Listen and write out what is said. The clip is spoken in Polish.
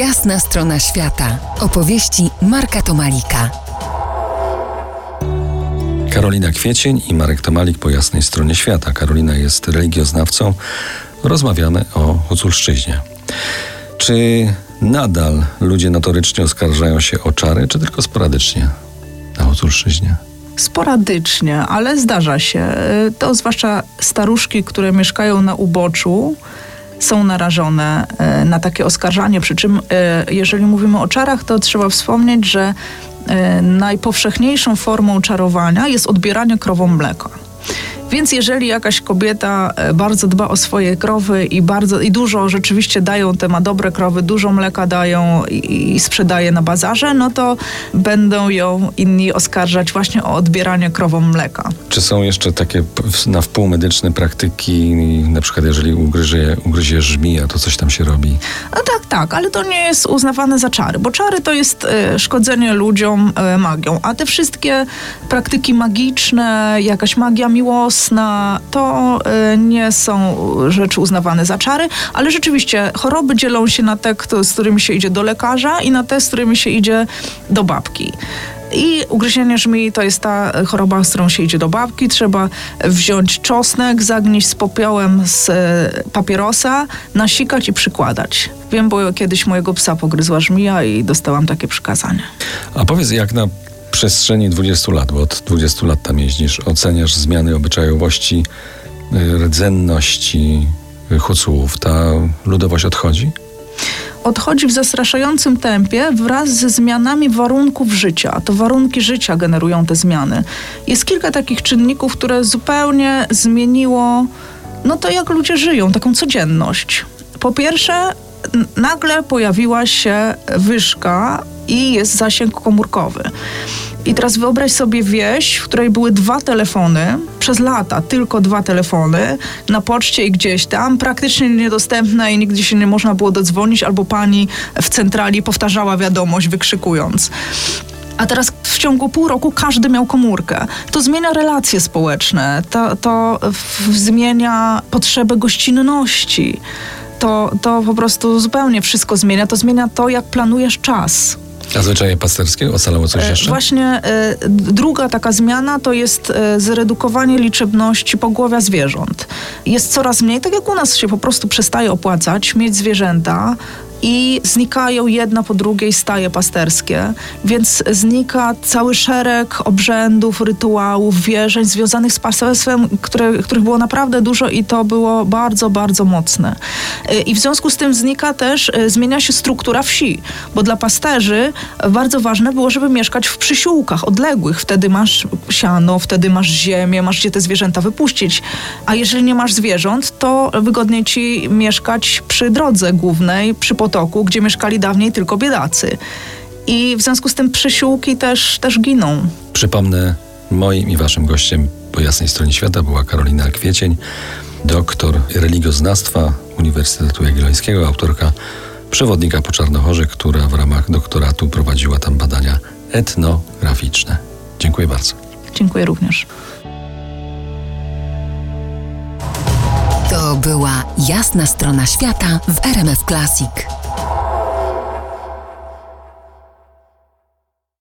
Jasna strona świata. Opowieści Marka Tomalika. Karolina Kwiecień i Marek Tomalik po jasnej stronie świata. Karolina jest religioznawcą. Rozmawiamy o Huculszczyźnie. Czy nadal ludzie notorycznie oskarżają się o czary, czy tylko sporadycznie na Huculszczyźnie? Sporadycznie, ale zdarza się. To zwłaszcza staruszki, które mieszkają na uboczu, są narażone e, na takie oskarżanie. Przy czym, e, jeżeli mówimy o czarach, to trzeba wspomnieć, że e, najpowszechniejszą formą czarowania jest odbieranie krową mleka. Więc jeżeli jakaś kobieta e, bardzo dba o swoje krowy i bardzo i dużo rzeczywiście dają te ma dobre krowy, dużo mleka dają i, i sprzedaje na bazarze, no to będą ją inni oskarżać właśnie o odbieranie krowom mleka. Czy są jeszcze takie na wpół medyczne praktyki, na przykład jeżeli ugryzie, ugryzie żmija, to coś tam się robi? No tak, tak, ale to nie jest uznawane za czary, bo czary to jest e, szkodzenie ludziom e, magią, a te wszystkie praktyki magiczne, jakaś magia miłosna, to y, nie są rzeczy uznawane za czary, ale rzeczywiście choroby dzielą się na te, z którymi się idzie do lekarza i na te, z którymi się idzie do babki. I ugryzienie żmii to jest ta choroba, z którą się idzie do babki. Trzeba wziąć czosnek, zagnieść z popiołem z e, papierosa, nasikać i przykładać. Wiem, bo kiedyś mojego psa pogryzła żmija i dostałam takie przykazanie. A powiedz, jak na przestrzeni 20 lat, bo od 20 lat tam jeździsz, oceniasz zmiany obyczajowości, y, rdzenności Hucułów? Ta ludowość odchodzi? odchodzi w zastraszającym tempie wraz ze zmianami warunków życia. To warunki życia generują te zmiany. Jest kilka takich czynników, które zupełnie zmieniło no to, jak ludzie żyją, taką codzienność. Po pierwsze, nagle pojawiła się wyżka i jest zasięg komórkowy. I teraz wyobraź sobie wieś, w której były dwa telefony, przez lata tylko dwa telefony, na poczcie i gdzieś tam, praktycznie niedostępne i nigdzie się nie można było dodzwonić, albo pani w centrali powtarzała wiadomość, wykrzykując. A teraz w ciągu pół roku każdy miał komórkę. To zmienia relacje społeczne, to, to zmienia potrzebę gościnności. To, to po prostu zupełnie wszystko zmienia. To zmienia to, jak planujesz czas. A zwyczaje pasterskie ocalało coś e, jeszcze? Właśnie e, druga taka zmiana to jest e, zredukowanie liczebności pogłowia zwierząt. Jest coraz mniej, tak jak u nas się po prostu przestaje opłacać mieć zwierzęta, i znikają jedna po drugiej staje pasterskie, więc znika cały szereg obrzędów, rytuałów, wierzeń związanych z pasterstwem, które, których było naprawdę dużo i to było bardzo, bardzo mocne. I w związku z tym znika też, zmienia się struktura wsi, bo dla pasterzy bardzo ważne było, żeby mieszkać w przysiłkach odległych. Wtedy masz siano, wtedy masz ziemię, masz gdzie te zwierzęta wypuścić. A jeżeli nie masz zwierząt, to wygodniej ci mieszkać przy drodze głównej, przy potoku, gdzie mieszkali dawniej tylko biedacy. I w związku z tym przysiłki też, też giną. Przypomnę, moim i waszym gościem po jasnej stronie świata była Karolina Kwiecień, doktor religioznawstwa Uniwersytetu Jagiellońskiego, autorka przewodnika po Czarnochorze, która w ramach doktoratu prowadziła tam badania etnograficzne. Dziękuję bardzo. Dziękuję również. To była jasna strona świata w RMF Classic.